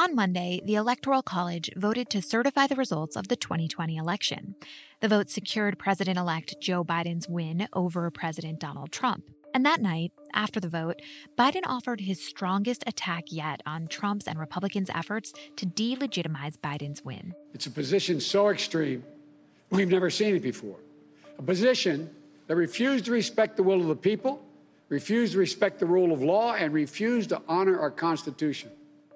On Monday, the Electoral College voted to certify the results of the 2020 election. The vote secured President elect Joe Biden's win over President Donald Trump. And that night, after the vote, Biden offered his strongest attack yet on Trump's and Republicans' efforts to delegitimize Biden's win. It's a position so extreme, we've never seen it before. A position that refused to respect the will of the people, refused to respect the rule of law, and refused to honor our Constitution.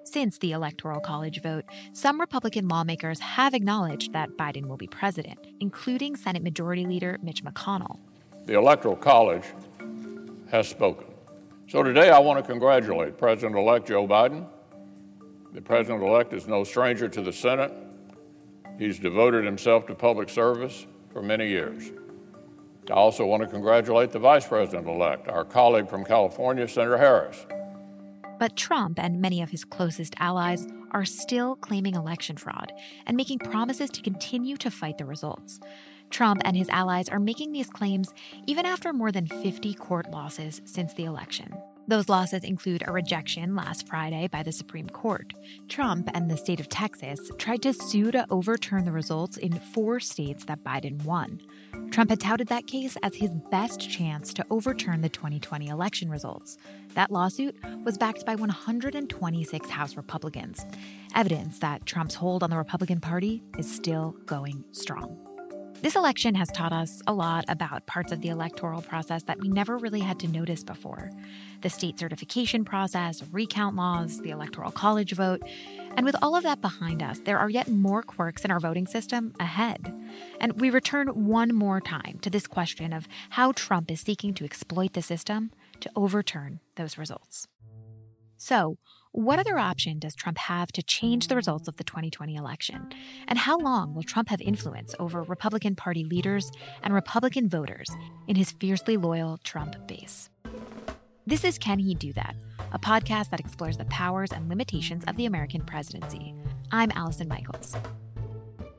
Since the Electoral College vote, some Republican lawmakers have acknowledged that Biden will be president, including Senate Majority Leader Mitch McConnell. The Electoral College has spoken. So today I want to congratulate President elect Joe Biden. The President elect is no stranger to the Senate. He's devoted himself to public service for many years. I also want to congratulate the Vice President elect, our colleague from California, Senator Harris. But Trump and many of his closest allies are still claiming election fraud and making promises to continue to fight the results. Trump and his allies are making these claims even after more than 50 court losses since the election. Those losses include a rejection last Friday by the Supreme Court. Trump and the state of Texas tried to sue to overturn the results in four states that Biden won. Trump had touted that case as his best chance to overturn the 2020 election results. That lawsuit was backed by 126 House Republicans, evidence that Trump's hold on the Republican Party is still going strong. This election has taught us a lot about parts of the electoral process that we never really had to notice before the state certification process, recount laws, the electoral college vote. And with all of that behind us, there are yet more quirks in our voting system ahead. And we return one more time to this question of how Trump is seeking to exploit the system to overturn those results. So, what other option does Trump have to change the results of the 2020 election? And how long will Trump have influence over Republican Party leaders and Republican voters in his fiercely loyal Trump base? This is Can He Do That, a podcast that explores the powers and limitations of the American presidency. I'm Allison Michaels.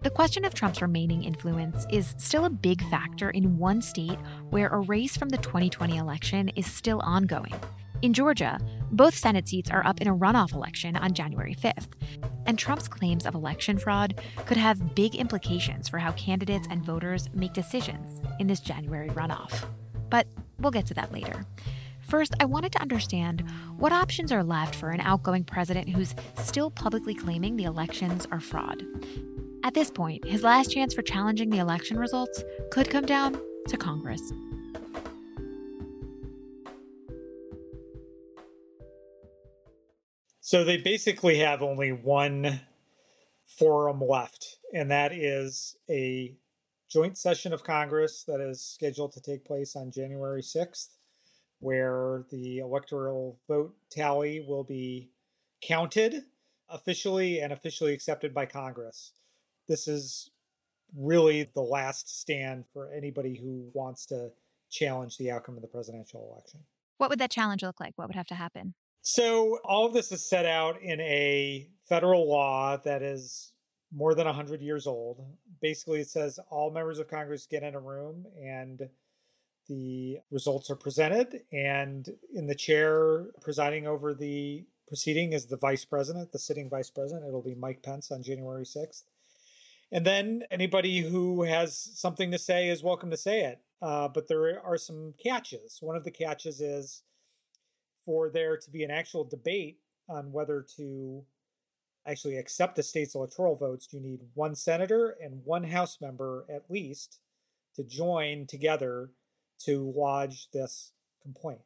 The question of Trump's remaining influence is still a big factor in one state where a race from the 2020 election is still ongoing in Georgia, both Senate seats are up in a runoff election on January 5th, and Trump's claims of election fraud could have big implications for how candidates and voters make decisions in this January runoff. But we'll get to that later. First, I wanted to understand what options are left for an outgoing president who's still publicly claiming the elections are fraud. At this point, his last chance for challenging the election results could come down to Congress. So they basically have only one forum left, and that is a joint session of Congress that is scheduled to take place on January 6th, where the electoral vote tally will be counted officially and officially accepted by Congress. This is really the last stand for anybody who wants to challenge the outcome of the presidential election. What would that challenge look like? What would have to happen? So all of this is set out in a federal law that is more than 100 years old. Basically, it says all members of Congress get in a room and the results are presented. And in the chair presiding over the proceeding is the vice president, the sitting vice president. It'll be Mike Pence on January 6th. And then anybody who has something to say is welcome to say it. Uh, but there are some catches. One of the catches is for there to be an actual debate on whether to actually accept the state's electoral votes, you need one senator and one House member at least to join together to lodge this complaint.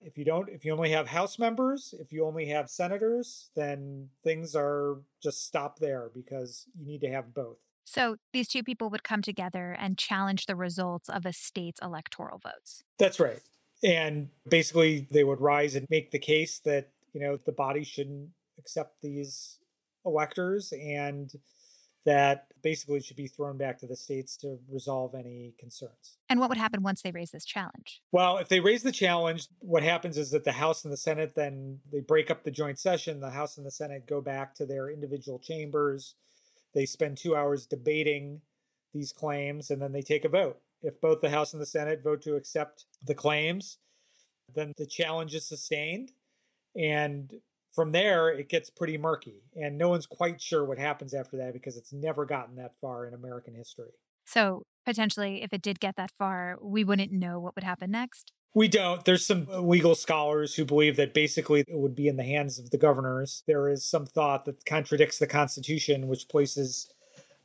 If you don't, if you only have House members, if you only have senators, then things are just stop there because you need to have both. So these two people would come together and challenge the results of a state's electoral votes. That's right. And basically, they would rise and make the case that you know, the body shouldn't accept these electors and that basically should be thrown back to the states to resolve any concerns. And what would happen once they raise this challenge? Well, if they raise the challenge, what happens is that the House and the Senate then they break up the joint session. The House and the Senate go back to their individual chambers. They spend two hours debating these claims and then they take a vote. If both the House and the Senate vote to accept the claims, then the challenge is sustained. And from there, it gets pretty murky. And no one's quite sure what happens after that because it's never gotten that far in American history. So, potentially, if it did get that far, we wouldn't know what would happen next? We don't. There's some uh, legal scholars who believe that basically it would be in the hands of the governors. There is some thought that contradicts the Constitution, which places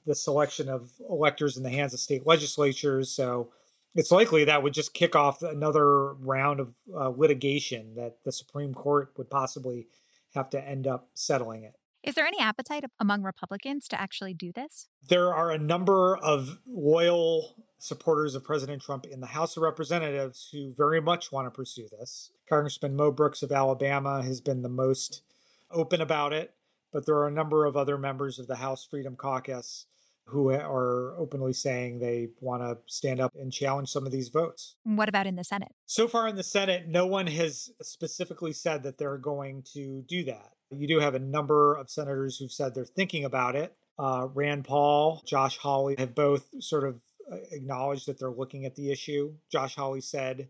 the selection of electors in the hands of state legislatures. So it's likely that would just kick off another round of uh, litigation that the Supreme Court would possibly have to end up settling it. Is there any appetite among Republicans to actually do this? There are a number of loyal supporters of President Trump in the House of Representatives who very much want to pursue this. Congressman Mo Brooks of Alabama has been the most open about it, but there are a number of other members of the House Freedom Caucus who are openly saying they want to stand up and challenge some of these votes. What about in the Senate? So far in the Senate, no one has specifically said that they're going to do that. You do have a number of senators who've said they're thinking about it. Uh, Rand Paul, Josh Hawley have both sort of uh, acknowledged that they're looking at the issue. Josh Hawley said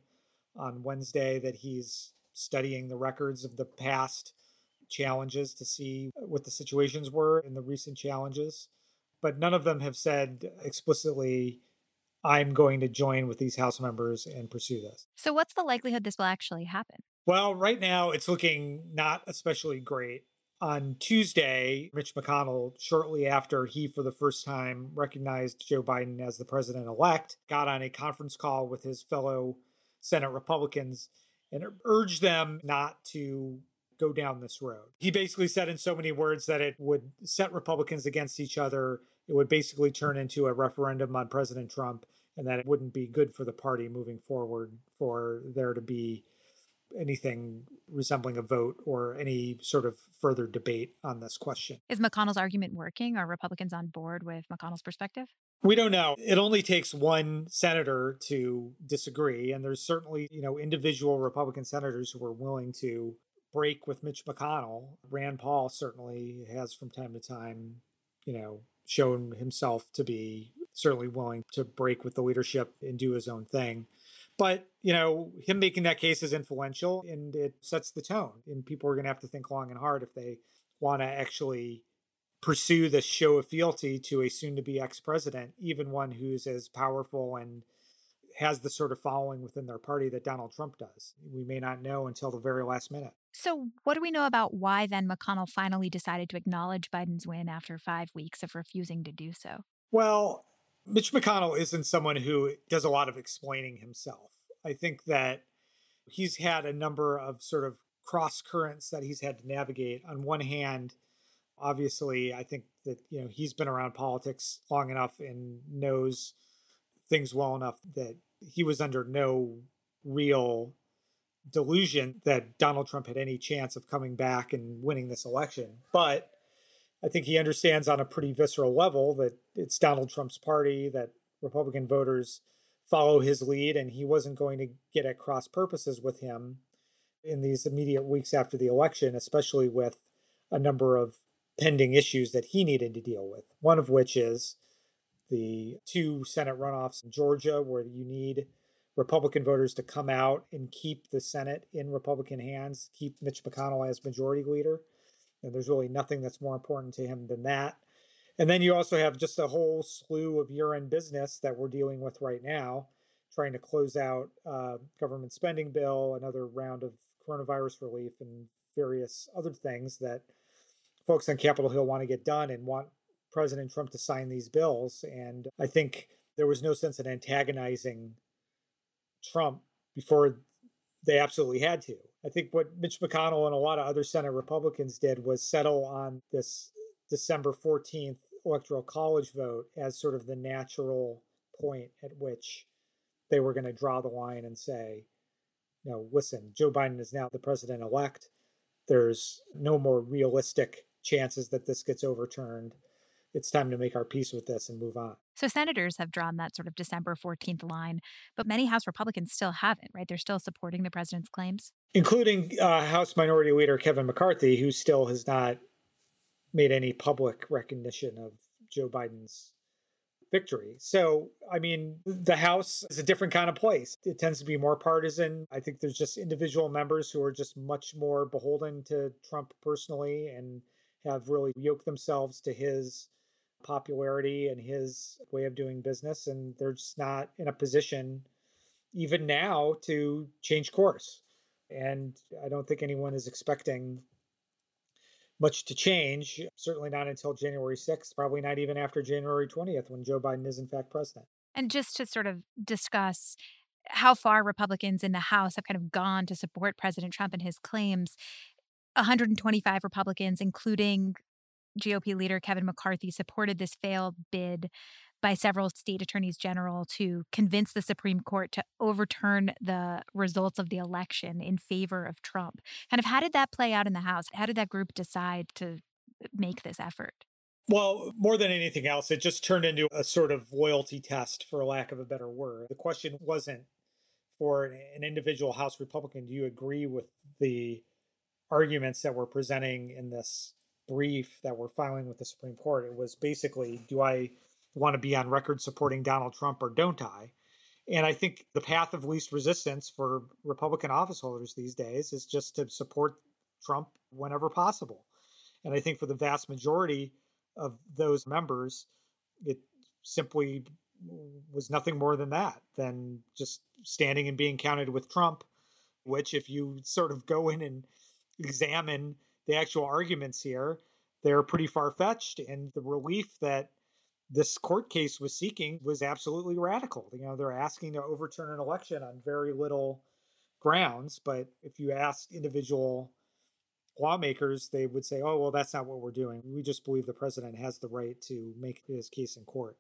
on Wednesday that he's studying the records of the past challenges to see what the situations were in the recent challenges but none of them have said explicitly, I'm going to join with these House members and pursue this. So, what's the likelihood this will actually happen? Well, right now it's looking not especially great. On Tuesday, Mitch McConnell, shortly after he, for the first time, recognized Joe Biden as the president elect, got on a conference call with his fellow Senate Republicans and urged them not to go down this road. He basically said in so many words that it would set Republicans against each other. It would basically turn into a referendum on President Trump, and that it wouldn't be good for the party moving forward for there to be anything resembling a vote or any sort of further debate on this question. Is McConnell's argument working? Are Republicans on board with McConnell's perspective? We don't know. It only takes one senator to disagree, and there's certainly, you know, individual Republican senators who are willing to break with Mitch McConnell. Rand Paul certainly has from time to time, you know, shown himself to be certainly willing to break with the leadership and do his own thing. But, you know, him making that case is influential and it sets the tone. And people are going to have to think long and hard if they want to actually pursue this show of fealty to a soon to be ex president, even one who's as powerful and has the sort of following within their party that Donald Trump does. We may not know until the very last minute. So, what do we know about why then McConnell finally decided to acknowledge Biden's win after five weeks of refusing to do so? Well, Mitch McConnell isn't someone who does a lot of explaining himself. I think that he's had a number of sort of cross currents that he's had to navigate. On one hand, obviously, I think that you know he's been around politics long enough and knows things well enough that he was under no real delusion that Donald Trump had any chance of coming back and winning this election. But I think he understands on a pretty visceral level that it's Donald Trump's party, that Republican voters follow his lead, and he wasn't going to get at cross purposes with him in these immediate weeks after the election, especially with a number of pending issues that he needed to deal with. One of which is the two Senate runoffs in Georgia, where you need Republican voters to come out and keep the Senate in Republican hands, keep Mitch McConnell as majority leader. And there's really nothing that's more important to him than that. And then you also have just a whole slew of year end business that we're dealing with right now, trying to close out uh, government spending bill, another round of coronavirus relief, and various other things that folks on Capitol Hill want to get done and want President Trump to sign these bills. And I think there was no sense in antagonizing Trump before they absolutely had to. I think what Mitch McConnell and a lot of other Senate Republicans did was settle on this December 14th electoral college vote as sort of the natural point at which they were going to draw the line and say, no, listen, Joe Biden is now the president elect. there's no more realistic chances that this gets overturned. It's time to make our peace with this and move on. So, senators have drawn that sort of December 14th line, but many House Republicans still haven't, right? They're still supporting the president's claims, including uh, House Minority Leader Kevin McCarthy, who still has not made any public recognition of Joe Biden's victory. So, I mean, the House is a different kind of place. It tends to be more partisan. I think there's just individual members who are just much more beholden to Trump personally and have really yoked themselves to his popularity and his way of doing business. And they're just not in a position, even now, to change course. And I don't think anyone is expecting much to change, certainly not until January 6th, probably not even after January 20th when Joe Biden is in fact president. And just to sort of discuss how far Republicans in the House have kind of gone to support President Trump and his claims, 125 Republicans, including GOP leader Kevin McCarthy, supported this failed bid by several state attorneys general to convince the Supreme Court to overturn the results of the election in favor of Trump. Kind of how did that play out in the House? How did that group decide to uh, make this effort? Well, more than anything else, it just turned into a sort of loyalty test, for lack of a better word. The question wasn't for an individual House Republican do you agree with the arguments that we're presenting in this brief that we're filing with the Supreme Court? It was basically do I want to be on record supporting Donald Trump or don't I? And I think the path of least resistance for Republican office holders these days is just to support Trump whenever possible. And I think for the vast majority of those members, it simply was nothing more than that, than just standing and being counted with Trump, which, if you sort of go in and examine the actual arguments here, they're pretty far fetched. And the relief that this court case was seeking was absolutely radical. You know, they're asking to overturn an election on very little grounds, but if you ask individual lawmakers, they would say, "Oh, well, that's not what we're doing. We just believe the president has the right to make his case in court."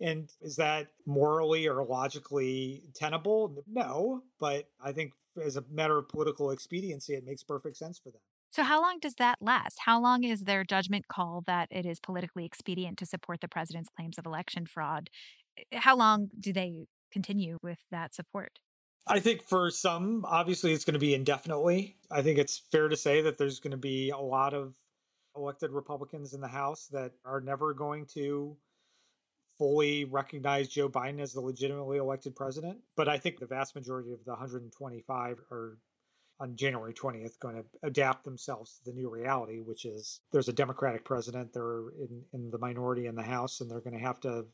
And is that morally or logically tenable? No, but I think as a matter of political expediency, it makes perfect sense for them. So, how long does that last? How long is their judgment call that it is politically expedient to support the president's claims of election fraud? Eh, how long do they continue with that support? I think for some, obviously, it's going to be indefinitely. I think it's fair to say that there's going to be a lot of elected Republicans in the House that are never going to fully recognize Joe Biden as the legitimately elected president. But I think the vast majority of the 125 are on January 20th going to adapt themselves to the new reality, which is there's a Democratic president, they're in, in the minority in the House, and they're going to have to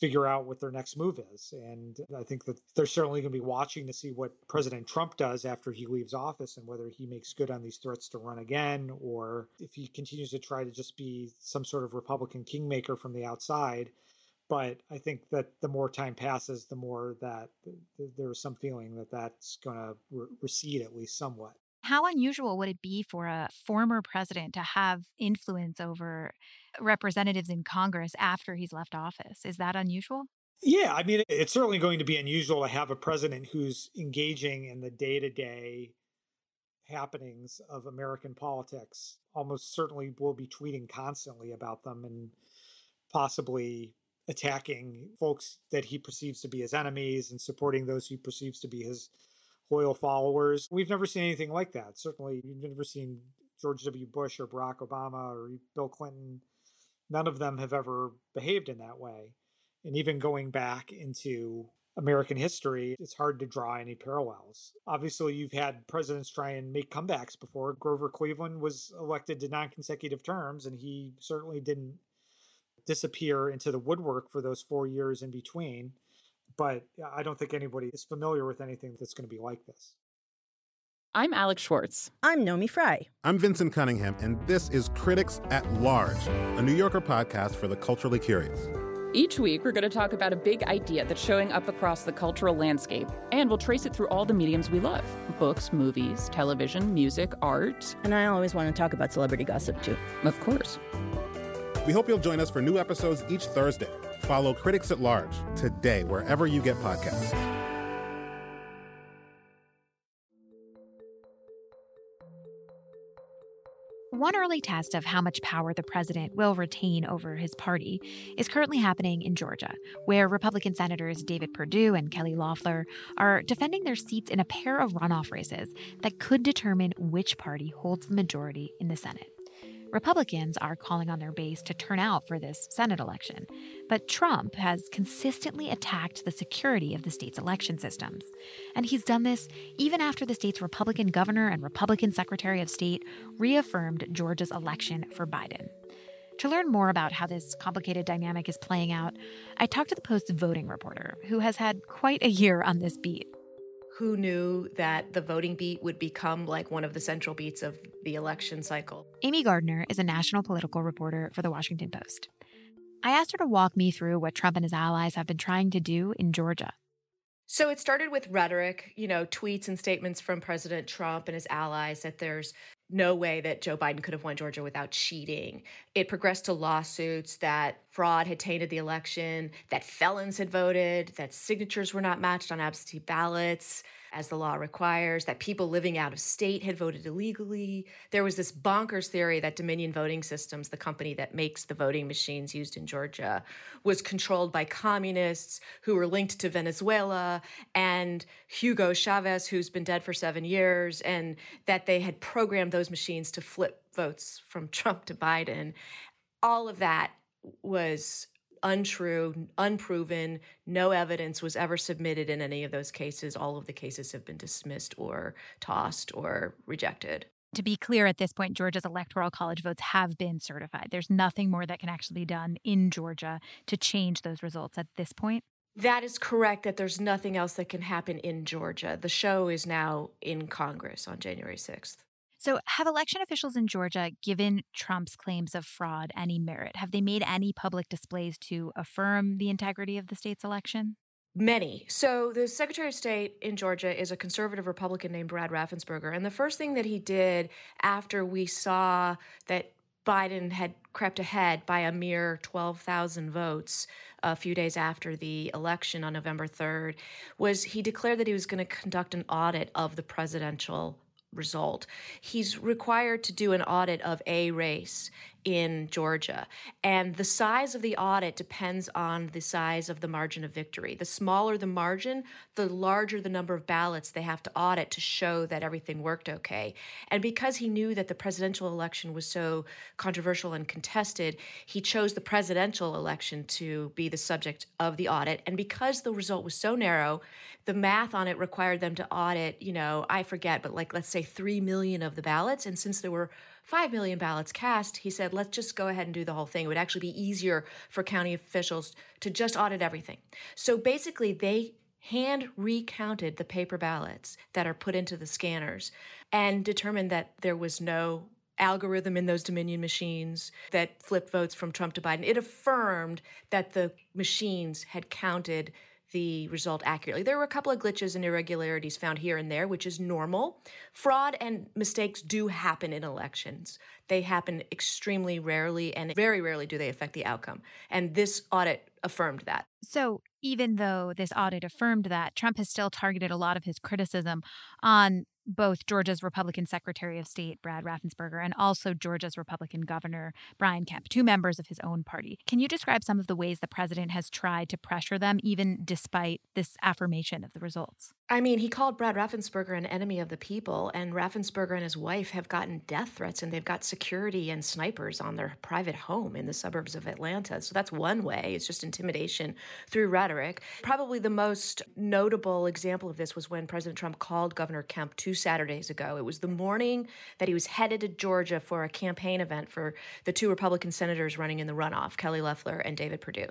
figure out what their next move is. And I think that they're certainly going to be watching to see what President Trump does after he leaves office and whether he makes good on these threats to run again or if he continues to try to just be some sort of Republican kingmaker from the outside but I think that the more time passes, the more that there's some feeling that that's going to re- recede at least somewhat. How unusual would it be for a former president to have influence over representatives in Congress after he's left office? Is that unusual? Yeah, I mean, it's certainly going to be unusual to have a president who's engaging in the day to day happenings of American politics. Almost certainly will be tweeting constantly about them and possibly attacking folks that he perceives to be his enemies and supporting those he perceives to be his loyal followers. We've never seen anything like that. Certainly, you've never seen George W. Bush or Barack Obama or Bill Clinton. None of them have ever behaved in that way. And even going back into American history, it's hard to draw any parallels. Obviously, you've had presidents try and make comebacks before. Grover Cleveland was elected to non consecutive terms, and he certainly didn't disappear into the woodwork for those four years in between. But I don't think anybody is familiar with anything that's going to be like this. I'm Alex Schwartz. I'm Naomi Fry. I'm Vinson Cunningham, and this is Critics at Large, a New Yorker podcast for the culturally curious. Each week, we're going to talk about a big idea that's showing up across the cultural landscape, and we'll trace it through all the mediums we love books, movies, television, music, art. And I always want to talk about celebrity gossip, too. Of course. We hope you'll join us for new episodes each Thursday. Follow Critics at Large today, wherever you get podcasts. One early test of how much power the president will retain over his party is currently happening in Georgia, where Republican Senators David Perdue and Kelly Loeffler are defending their seats in a pair of runoff races that could determine which party holds the majority in the Senate. Republicans are calling on their base to turn out for this Senate election, but Trump has consistently attacked the security of the state's election systems. And he's done this even after the state's Republican governor and Republican Secretary of State reaffirmed Georgia's election for Biden. To learn more about how this complicated dynamic is playing out, I talked to the Post's voting reporter, who has had quite a year on this beat who knew that the voting beat would become like one of the central beats of the election cycle? Amy Gardner is a national political reporter for the Washington Post. I asked her to walk me through what Trump and his allies have been trying to do in Georgia. So it started with rhetoric, you know, tweets and statements from President Trump and his allies that there's no way that Joe Biden could have won Georgia without cheating. It progressed to lawsuits that fraud had tainted the election, that felons had voted, that signatures were not matched on absentee ballots as the law requires, that people living out of state had voted illegally. There was this bonkers theory that Dominion Voting Systems, the company that makes the voting machines used in Georgia, was controlled by communists who were linked to Venezuela and Hugo Chavez, who's been dead for seven years, and that they had programmed those machines to flip votes from Trump to Biden. All of that was untrue, unproven. No evidence was ever submitted in any of those cases. All of the cases have been dismissed or tossed or rejected. To be clear, at this point, Georgia's electoral college votes have been certified. There's nothing more that can actually be done in Georgia to change those results at this point. That is correct, that there's nothing else that can happen in Georgia. The show is now in Congress on January 6th. So, have election officials in Georgia given Trump's claims of fraud any merit? Have they made any public displays to affirm the integrity of the state's election? Many. So, the Secretary of State in Georgia is a conservative Republican named Brad Raffensperger. And the first thing that he did after we saw that Biden had crept ahead by a mere 12,000 votes a few days after the election on November 3rd was he declared that he was going to conduct an audit of the presidential result. He's required to do an audit of a race in Georgia. And the size of the audit depends on the size of the margin of victory. The smaller the margin, the larger the number of ballots they have to audit to show that everything worked okay. And because he knew that the presidential election was so controversial and contested, he chose the presidential election to be the subject of the audit. And because the result was so narrow, the math on it required them to audit, you know, I forget, but like let's say 3 million of the ballots. And since there were 5 million ballots cast, he said, let's just go ahead and do the whole thing. It would actually be easier for county officials to just audit everything. So basically, they hand recounted the paper ballots that are put into the scanners and determined that there was no algorithm in those Dominion machines that flipped votes from Trump to Biden. It affirmed that the machines had counted the result accurately. There were a couple of glitches and irregularities found here and there, which is normal. Fraud and mistakes do happen in elections. They happen extremely rarely, and very rarely do they affect the outcome. And this audit affirmed that. So, even though this audit affirmed that, Trump has still targeted a lot of his criticism on both Georgia's Republican Secretary of State, Brad Raffensperger, and also Georgia's Republican Governor, Brian Kemp, two members of his own party. Can you describe some of the ways the president has tried to pressure them, even despite this affirmation of the results? I mean, he called Brad Raffensperger an enemy of the people, and Raffensperger and his wife have gotten death threats, and they've got security and snipers on their private home in the suburbs of Atlanta. So that's one way. It's just intimidation through rhetoric. Probably the most notable example of this was when President Trump called Governor Kemp two Saturdays ago. It was the morning that he was headed to Georgia for a campaign event for the two Republican senators running in the runoff, Kelly Loeffler and David Perdue.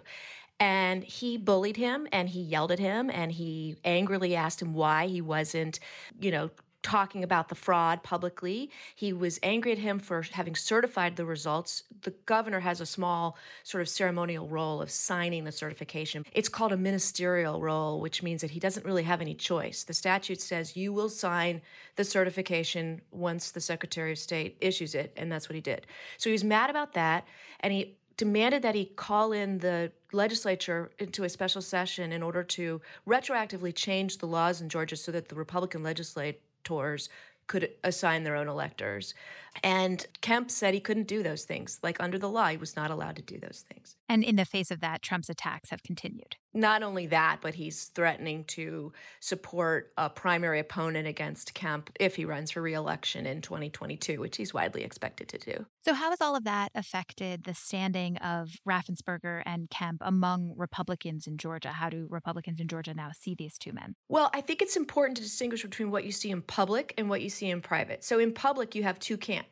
And he bullied him and he yelled at him and he angrily asked him why he wasn't, you know, talking about the fraud publicly. He was angry at him for having certified the results. The governor has a small sort of ceremonial role of signing the certification. It's called a ministerial role, which means that he doesn't really have any choice. The statute says you will sign the certification once the Secretary of State issues it, and that's what he did. So he was mad about that, and he demanded that he call in the legislature into a special session in order to retroactively change the laws in Georgia so that the Republican legislators could assign their own electors. And Kemp said he couldn't do those things. Like under the law, he was not allowed to do those things. And in the face of that, Trump's attacks have continued. Not only that, but he's threatening to support a primary opponent against Kemp if he runs for reelection in 2022, which he's widely expected to do. So, how has all of that affected the standing of Raffensperger and Kemp among Republicans in Georgia? How do Republicans in Georgia now see these two men? Well, I think it's important to distinguish between what you see in public and what you see in private. So, in public, you have two camps.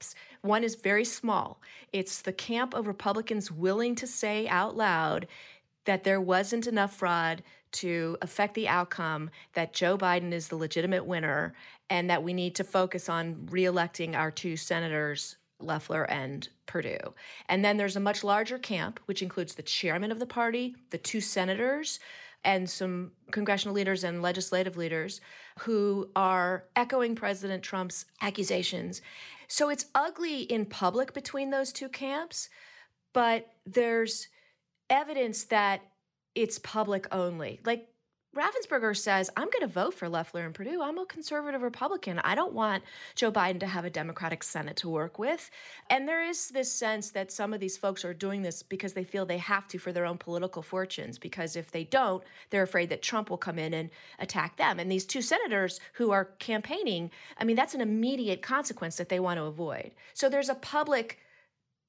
One is very small, it's the camp of Republicans willing to say out loud, that there wasn't enough fraud to affect the outcome, that Joe Biden is the legitimate winner, and that we need to focus on reelecting our two senators, Loeffler and Perdue. And then there's a much larger camp, which includes the chairman of the party, the two senators, and some congressional leaders and legislative leaders who are echoing President Trump's accusations. So it's ugly in public between those two camps, but there's evidence that it's public only. Like Raffensperger says, I'm going to vote for Loeffler and Perdue. I'm a conservative Republican. I don't want Joe Biden to have a Democratic Senate to work with. And there is this sense that some of these folks are doing this because they feel they have to for their own political fortunes, because if they don't, they're afraid that Trump will come in and attack them. And these two senators who are campaigning, I mean, that's an immediate consequence that they want to avoid. So there's a public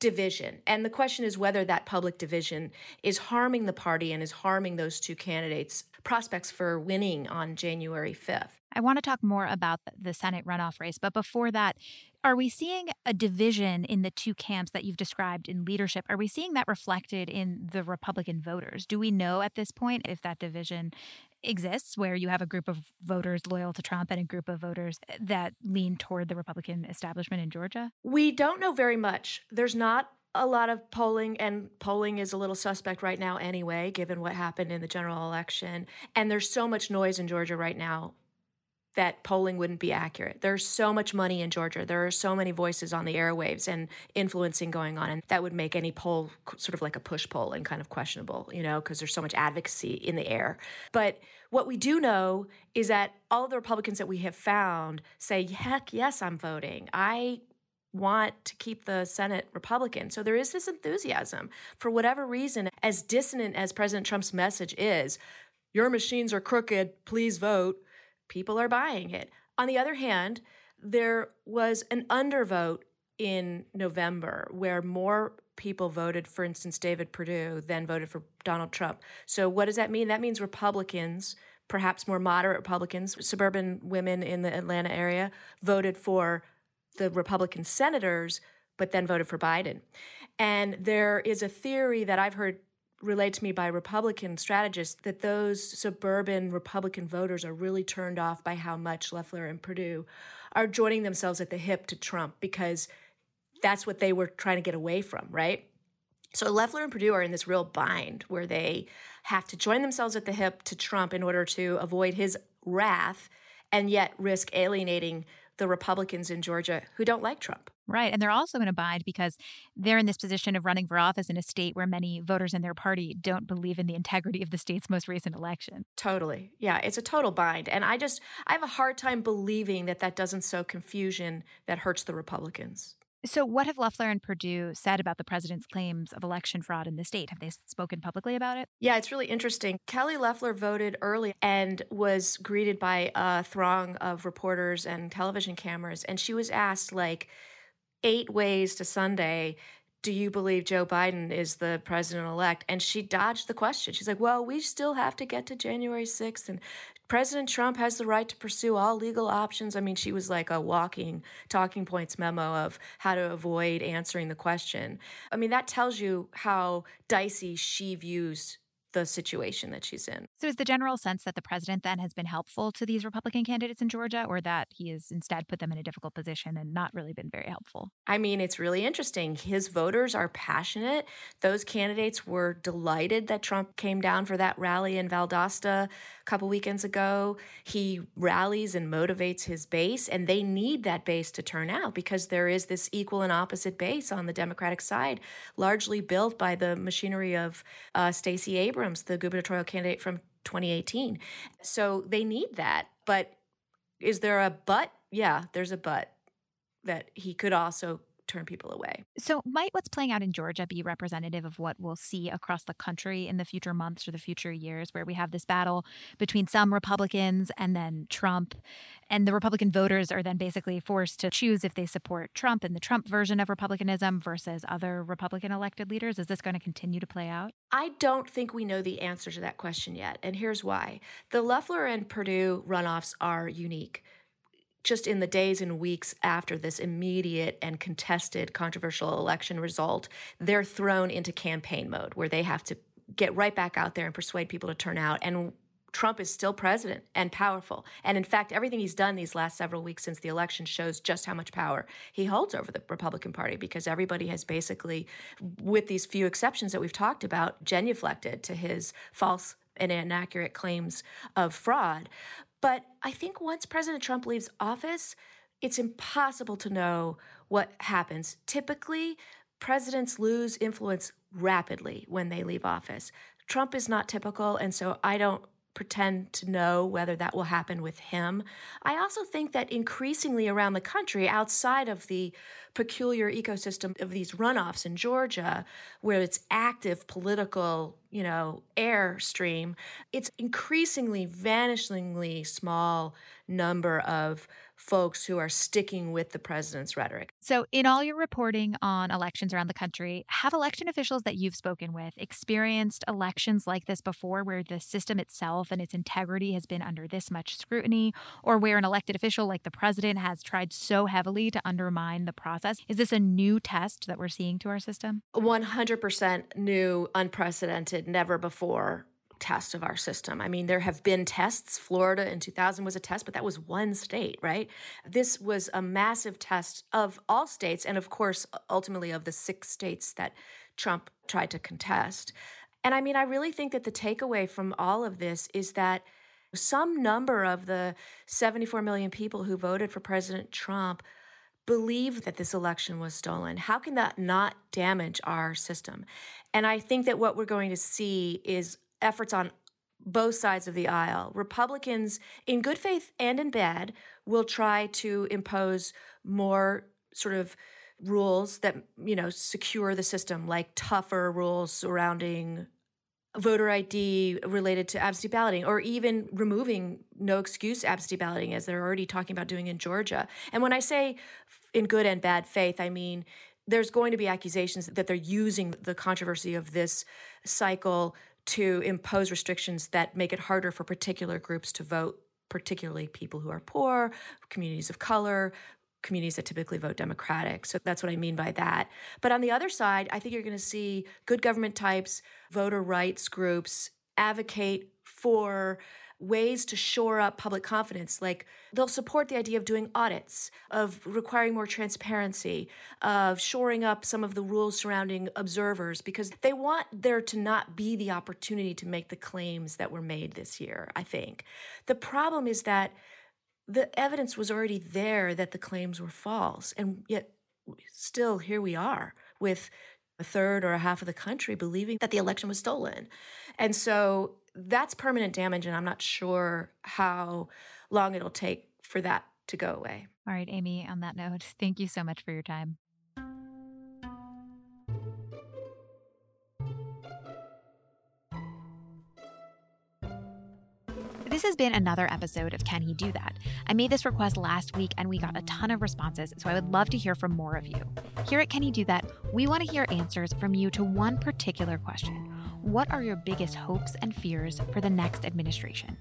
division. And the question is whether that public division is harming the party and is harming those two candidates' prospects for winning on January 5th. I want to talk more about the Senate runoff race, but before that, are we seeing a division in the two camps that you've described in leadership? Are we seeing that reflected in the Republican voters? Do we know at this point if that division exists where you have a group of voters loyal to Trump and a group of voters eh, that lean toward the Republican establishment in Georgia? We don't know very much. There's not a lot of polling, and polling is a little suspect right now anyway, given what happened in the general election. And there's so much noise in Georgia right now that polling wouldn't be accurate. There's so much money in Georgia. There are so many voices on the airwaves and influencing going on. And that would make any poll sort of like a push poll and kind of questionable, you know, because there's so much advocacy in the air. But what we do know is that all the Republicans that we have found say, heck yes, I'm voting. I want to keep the Senate Republican. So there is this enthusiasm. For whatever reason, as dissonant as President Trump's message is, your machines are crooked, please vote people are buying it. On the other hand, there was an undervote in November where more people voted, for instance, David Perdue, than voted for Donald Trump. So, what does that mean? That means Republicans, perhaps more moderate Republicans, suburban women in the Atlanta area, voted for the Republican senators, but then voted for Biden. And there is a theory that I've heard relayed to me by Republican strategists that those suburban Republican voters are really turned off by how much Loeffler and Perdue are joining themselves at the hip to Trump because that's what they were trying to get away from, right? So Loeffler and Perdue are in this real bind where they have to join themselves at the hip to Trump in order to avoid his wrath and yet risk alienating the Republicans in Georgia who don't like Trump. Right. And they're also in a bind because they're in this position of running for office in a state where many voters in their party don't believe in the integrity of the state's most recent election. Totally. Yeah, it's a total bind. And I just, I have a hard time believing that that doesn't sow confusion that hurts the Republicans. So, what have Loeffler and Perdue said about the president's claims of election fraud in the state? Have they spoken publicly about it? Yeah, it's really interesting. Kelly Loeffler voted early and was greeted by a throng of reporters and television cameras. And she was asked, like, eight ways to Sunday do you believe Joe Biden is the president elect? And she dodged the question. She's like, well, we still have to get to January 6th, and President Trump has the right to pursue all legal options. I mean, she was like a walking talking points memo of how to avoid answering the question. I mean, that tells you how dicey she views the situation that she's in. So, is the general sense that the president then has been helpful to these Republican candidates in Georgia, or that he has instead put them in a difficult position and not really been very helpful? I mean, it's really interesting. His voters are passionate. Those candidates were delighted that Trump came down for that rally in Valdosta a couple weekends ago. He rallies and motivates his base, and they need that base to turn out because there is this equal and opposite base on the Democratic side, largely built by the machinery of uh, Stacey Abrams, the gubernatorial candidate from 2018. So they need that. But is there a but? Yeah, there's a but. that he could also turn people away. So, might what's playing out in Georgia be representative of what we'll see across the country in the future months or the future years, where we have this battle between some Republicans and then Trump? And the Republican voters are then basically forced to choose if they support Trump and the Trump version of Republicanism versus other Republican elected leaders. Is this going to continue to play out? I don't think we know the answer to that question yet. And here's why the Loeffler and Perdue runoffs are unique just in the days and weeks after this immediate and contested controversial election result, they're thrown into campaign mode where they have to get right back out there and persuade people to turn out. And Trump is still president and powerful. And in fact, everything he's done these last several weeks since the election shows just how much power he holds over the Republican Party because everybody has basically, with these few exceptions that we've talked about, genuflected to his false and inaccurate claims of fraud. But I think once President Trump leaves office, it's impossible to know what happens. Typically, presidents lose influence rapidly when they leave office. Trump is not typical, and so I don't pretend to know whether that will happen with him. I also think that increasingly around the country, outside of the peculiar ecosystem of these runoffs in Georgia, where it's active political, you know, airstream, it's increasingly, vanishingly small number of folks who are sticking with the president's rhetoric. So, in all your reporting on elections around the country, have election officials that you've spoken with experienced elections like this before where the system itself and its integrity has been under this much scrutiny, or where an elected official like the president has tried so heavily to undermine the process? Is this a new test that we're seeing to our system? 100% new, unprecedented, never before test of our system. I mean, there have been tests. Florida in 2000 was a test, but that was one state, right? This was a massive test of all states, and of course, ultimately of the six states that Trump tried to contest. And I mean, I really think that the takeaway from all of this is that some number of the 74 million people who voted for President Trump believe that this election was stolen. How can that not damage our system? And I think that what we're going to see is efforts on both sides of the aisle. Republicans, in good faith and in bad, will try to impose more sort of rules that, you know, secure the system, like tougher rules surrounding voter ID related to absentee balloting, or even removing no excuse absentee balloting, as they're already talking about doing in Georgia. And when I say in good and bad faith, I mean there's going to be accusations that they're using the controversy of this cycle to impose restrictions that make it harder for particular groups to vote, particularly people who are poor, communities of color, communities that typically vote Democratic. So that's what I mean by that. But on the other side, I think you're going to see good government types, voter rights groups advocate for ways to shore up public confidence. Like they'll support the idea of doing audits, of requiring more transparency, of shoring up some of the rules surrounding observers, because they want there to not be the opportunity to make the claims that were made this year, I think. The problem is that the evidence was already there that the claims were false. And yet, still, here we are with a third or a half of the country believing that the election was stolen. And so that's permanent damage, and I'm not sure how long it'll take for that to go away. All right, Amy, on that note, thank you so much for your time. This has been another episode of Can He Do That? I made this request last week and we got a ton of responses, so I would love to hear from more of you. Here at Can He Do That, we want to hear answers from you to one particular question what are your biggest hopes and fears for the next administration?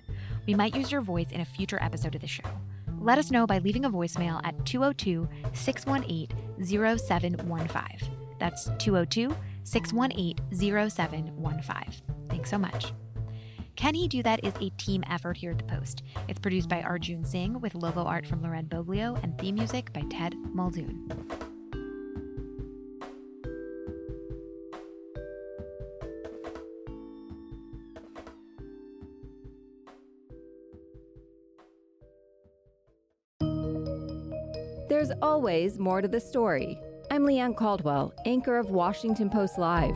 We might use your voice in a future episode of the show. Let us know by leaving a voicemail at 202 618 0715. That's 202 618 0715. Thanks so much. Can He Do That is a team effort here at The Post. It's produced by Arjun Singh with logo art from Loren Boglio and theme music by Ted Muldoon. There's always more to the story. I'm Leigh Ann Caldwell, anchor of Washington Post Live.